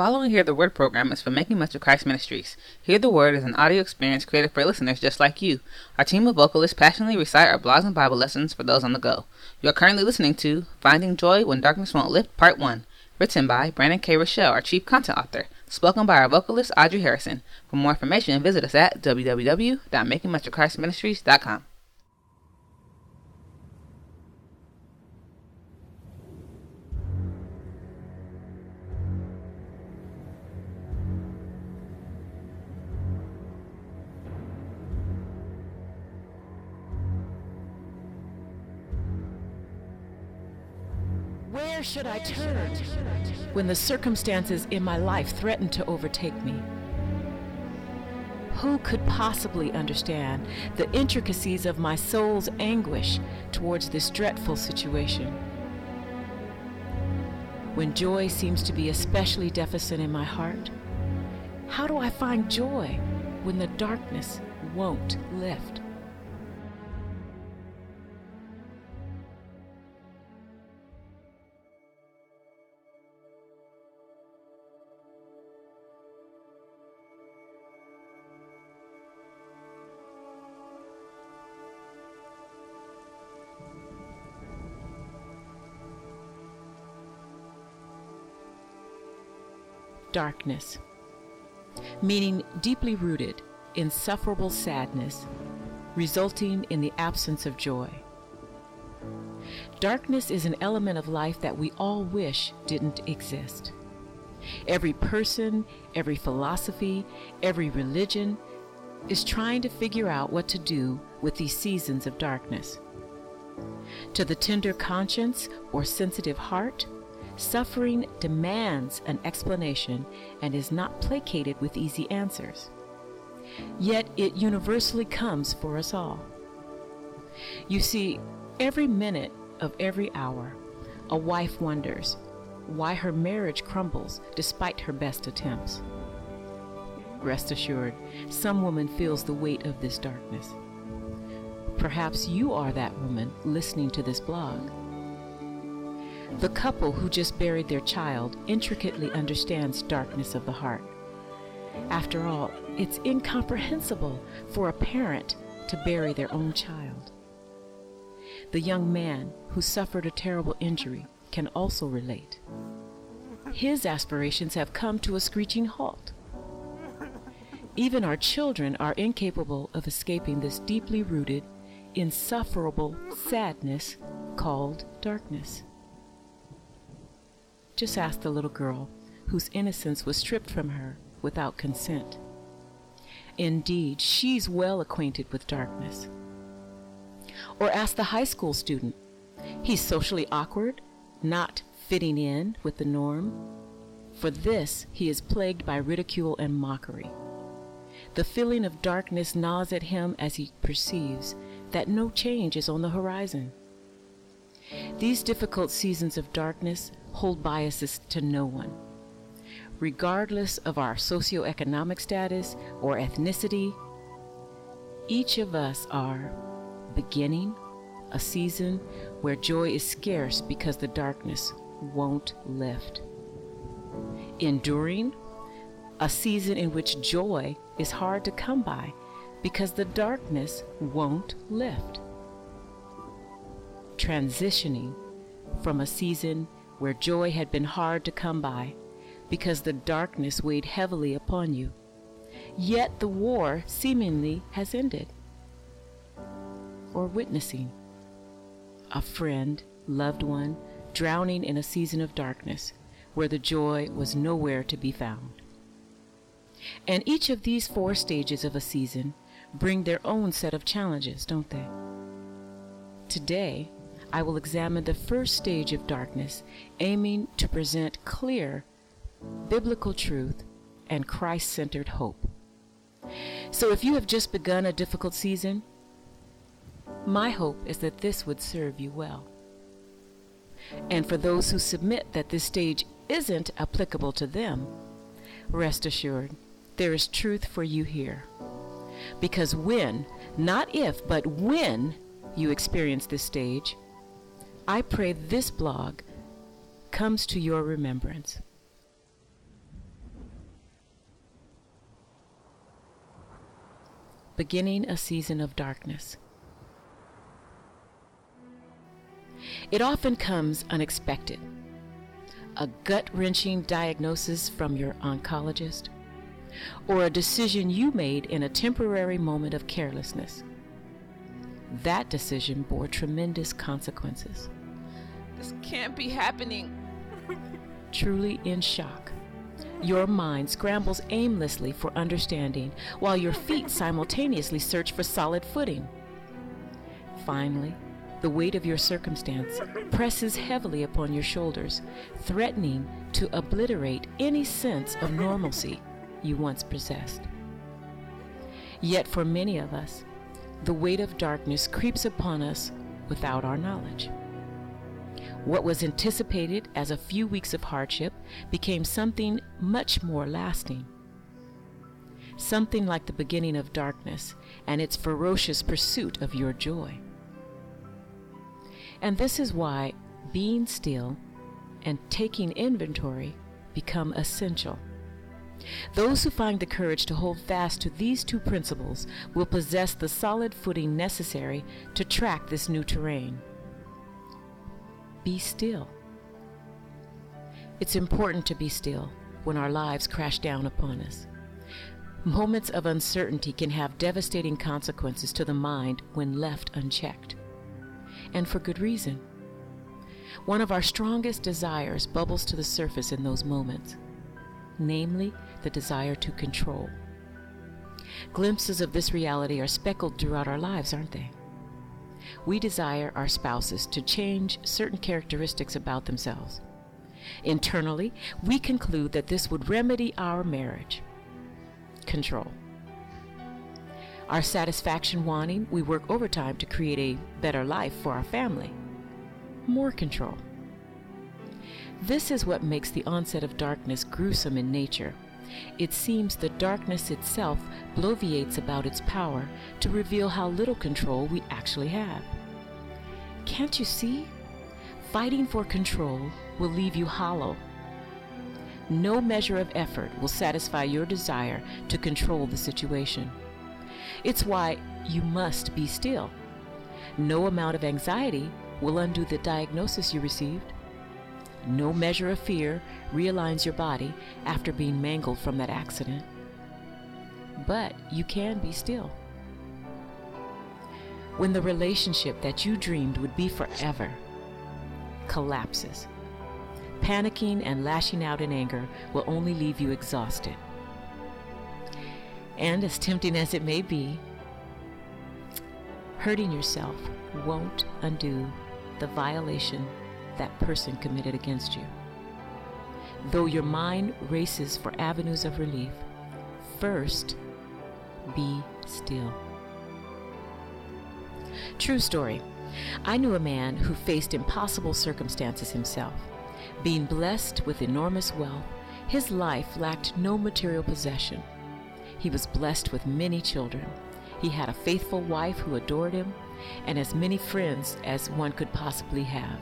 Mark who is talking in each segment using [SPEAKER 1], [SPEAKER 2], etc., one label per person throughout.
[SPEAKER 1] following Hear the Word program is for Making Much of Christ Ministries. Hear the Word is an audio experience created for listeners just like you. Our team of vocalists passionately recite our blogs and Bible lessons for those on the go. You are currently listening to Finding Joy When Darkness Won't Lift, Part 1, written by Brandon K. Rochelle, our chief content author, spoken by our vocalist Audrey Harrison. For more information, visit us at www.makingmuchofchristministries.com.
[SPEAKER 2] Where should I turn when the circumstances in my life threaten to overtake me? Who could possibly understand the intricacies of my soul's anguish towards this dreadful situation? When joy seems to be especially deficient in my heart, how do I find joy when the darkness won't lift? Darkness, meaning deeply rooted, insufferable sadness, resulting in the absence of joy. Darkness is an element of life that we all wish didn't exist. Every person, every philosophy, every religion is trying to figure out what to do with these seasons of darkness. To the tender conscience or sensitive heart, Suffering demands an explanation and is not placated with easy answers. Yet it universally comes for us all. You see, every minute of every hour, a wife wonders why her marriage crumbles despite her best attempts. Rest assured, some woman feels the weight of this darkness. Perhaps you are that woman listening to this blog. The couple who just buried their child intricately understands darkness of the heart. After all, it's incomprehensible for a parent to bury their own child. The young man who suffered a terrible injury can also relate. His aspirations have come to a screeching halt. Even our children are incapable of escaping this deeply rooted, insufferable sadness called darkness. Just ask the little girl whose innocence was stripped from her without consent. Indeed, she's well acquainted with darkness. Or ask the high school student. He's socially awkward, not fitting in with the norm. For this, he is plagued by ridicule and mockery. The feeling of darkness gnaws at him as he perceives that no change is on the horizon. These difficult seasons of darkness hold biases to no one. Regardless of our socioeconomic status or ethnicity, each of us are beginning a season where joy is scarce because the darkness won't lift. Enduring a season in which joy is hard to come by because the darkness won't lift. Transitioning from a season where joy had been hard to come by because the darkness weighed heavily upon you. Yet the war seemingly has ended. Or witnessing a friend, loved one, drowning in a season of darkness where the joy was nowhere to be found. And each of these four stages of a season bring their own set of challenges, don't they? Today, I will examine the first stage of darkness, aiming to present clear biblical truth and Christ centered hope. So, if you have just begun a difficult season, my hope is that this would serve you well. And for those who submit that this stage isn't applicable to them, rest assured there is truth for you here. Because when, not if, but when you experience this stage, I pray this blog comes to your remembrance. Beginning a season of darkness. It often comes unexpected. A gut wrenching diagnosis from your oncologist, or a decision you made in a temporary moment of carelessness. That decision bore tremendous consequences.
[SPEAKER 1] This can't be happening.
[SPEAKER 2] Truly in shock. Your mind scrambles aimlessly for understanding while your feet simultaneously search for solid footing. Finally, the weight of your circumstance presses heavily upon your shoulders, threatening to obliterate any sense of normalcy you once possessed. Yet for many of us, the weight of darkness creeps upon us without our knowledge. What was anticipated as a few weeks of hardship became something much more lasting. Something like the beginning of darkness and its ferocious pursuit of your joy. And this is why being still and taking inventory become essential. Those who find the courage to hold fast to these two principles will possess the solid footing necessary to track this new terrain. Be still. It's important to be still when our lives crash down upon us. Moments of uncertainty can have devastating consequences to the mind when left unchecked. And for good reason. One of our strongest desires bubbles to the surface in those moments, namely the desire to control. Glimpses of this reality are speckled throughout our lives, aren't they? We desire our spouses to change certain characteristics about themselves. Internally, we conclude that this would remedy our marriage. Control. Our satisfaction wanting, we work overtime to create a better life for our family. More control. This is what makes the onset of darkness gruesome in nature it seems the darkness itself bloviates about its power to reveal how little control we actually have. Can't you see? Fighting for control will leave you hollow. No measure of effort will satisfy your desire to control the situation. It's why you must be still. No amount of anxiety will undo the diagnosis you received. No measure of fear realigns your body after being mangled from that accident. But you can be still. When the relationship that you dreamed would be forever collapses, panicking and lashing out in anger will only leave you exhausted. And as tempting as it may be, hurting yourself won't undo the violation that person committed against you. Though your mind races for avenues of relief, first be still. True story. I knew a man who faced impossible circumstances himself. Being blessed with enormous wealth, his life lacked no material possession. He was blessed with many children. He had a faithful wife who adored him, and as many friends as one could possibly have.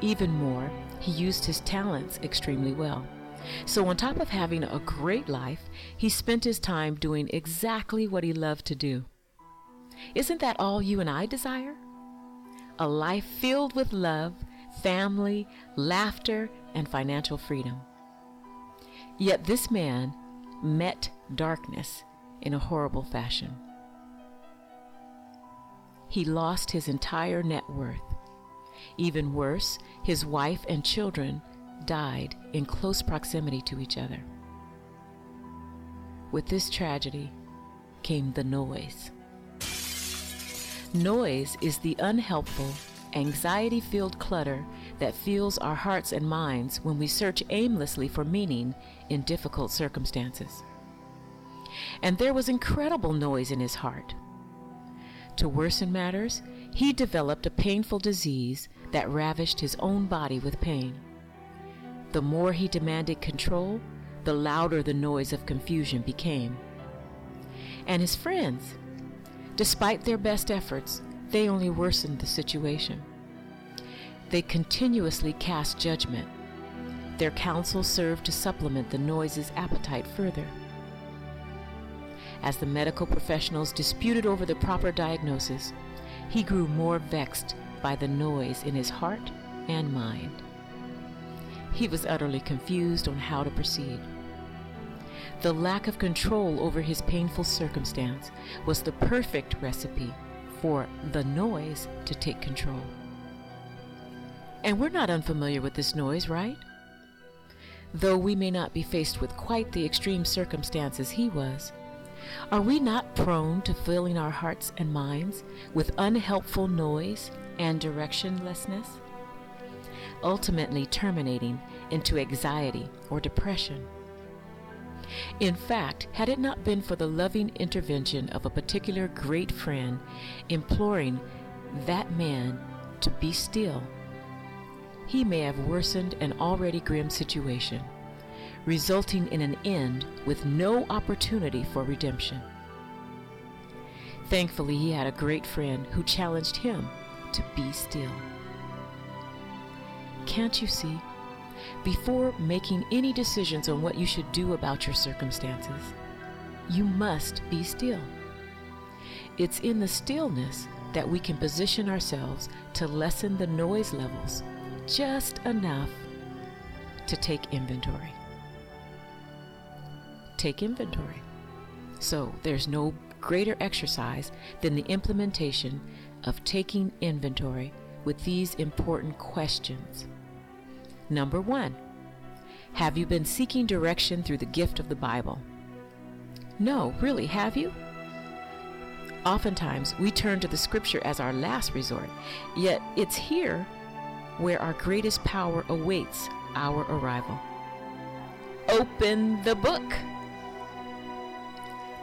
[SPEAKER 2] Even more, he used his talents extremely well. So, on top of having a great life, he spent his time doing exactly what he loved to do. Isn't that all you and I desire? A life filled with love, family, laughter, and financial freedom. Yet this man met darkness in a horrible fashion. He lost his entire net worth. Even worse, his wife and children died in close proximity to each other. With this tragedy came the noise. Noise is the unhelpful, anxiety filled clutter that fills our hearts and minds when we search aimlessly for meaning in difficult circumstances. And there was incredible noise in his heart. To worsen matters, he developed a painful disease that ravished his own body with pain. The more he demanded control, the louder the noise of confusion became. And his friends, despite their best efforts, they only worsened the situation. They continuously cast judgment. Their counsel served to supplement the noise's appetite further. As the medical professionals disputed over the proper diagnosis, he grew more vexed by the noise in his heart and mind. He was utterly confused on how to proceed. The lack of control over his painful circumstance was the perfect recipe for the noise to take control. And we're not unfamiliar with this noise, right? Though we may not be faced with quite the extreme circumstances he was, are we not prone to filling our hearts and minds with unhelpful noise and directionlessness? Ultimately terminating into anxiety or depression. In fact, had it not been for the loving intervention of a particular great friend imploring that man to be still, he may have worsened an already grim situation, resulting in an end with no opportunity for redemption. Thankfully, he had a great friend who challenged him to be still. Can't you see? Before making any decisions on what you should do about your circumstances, you must be still. It's in the stillness that we can position ourselves to lessen the noise levels just enough to take inventory. Take inventory. So there's no greater exercise than the implementation of taking inventory with these important questions. Number one, have you been seeking direction through the gift of the Bible? No, really, have you? Oftentimes, we turn to the scripture as our last resort, yet it's here where our greatest power awaits our arrival. Open the book.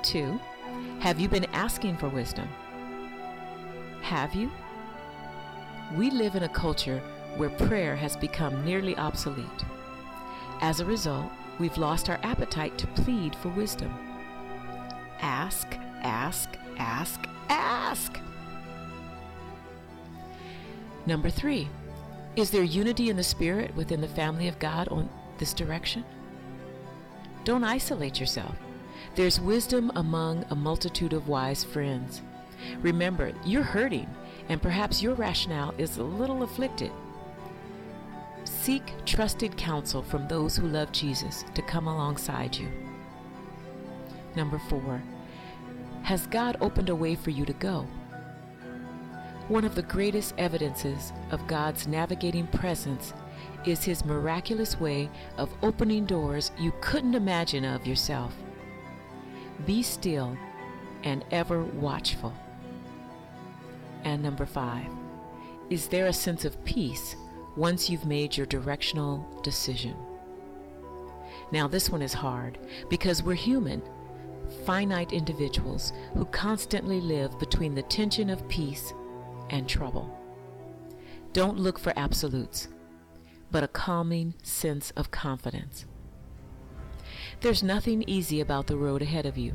[SPEAKER 2] 2. Have you been asking for wisdom? Have you? We live in a culture where prayer has become nearly obsolete. As a result, we've lost our appetite to plead for wisdom. Ask, ask, ask, ask. Number three, is there unity in the Spirit within the family of God on this direction? Don't isolate yourself. There's wisdom among a multitude of wise friends. Remember, you're hurting, and perhaps your rationale is a little afflicted. Seek trusted counsel from those who love Jesus to come alongside you. Number four, has God opened a way for you to go? One of the greatest evidences of God's navigating presence is His miraculous way of opening doors you couldn't imagine of yourself. Be still and ever watchful. And number five, is there a sense of peace once you've made your directional decision. Now, this one is hard because we're human, finite individuals who constantly live between the tension of peace and trouble. Don't look for absolutes, but a calming sense of confidence. There's nothing easy about the road ahead of you.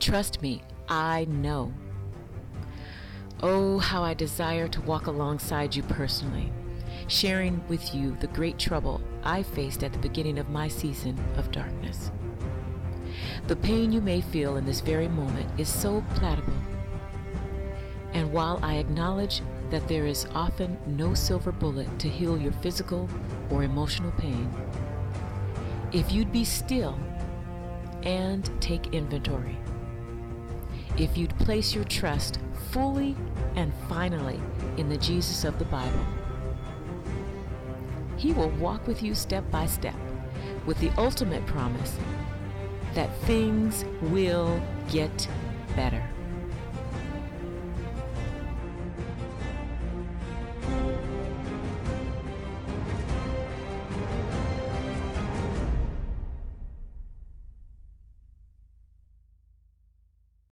[SPEAKER 2] Trust me, I know. Oh, how I desire to walk alongside you personally sharing with you the great trouble I faced at the beginning of my season of darkness. The pain you may feel in this very moment is so palatable. And while I acknowledge that there is often no silver bullet to heal your physical or emotional pain, if you'd be still and take inventory, if you'd place your trust fully and finally in the Jesus of the Bible, he will walk with you step by step with the ultimate promise that things will get better.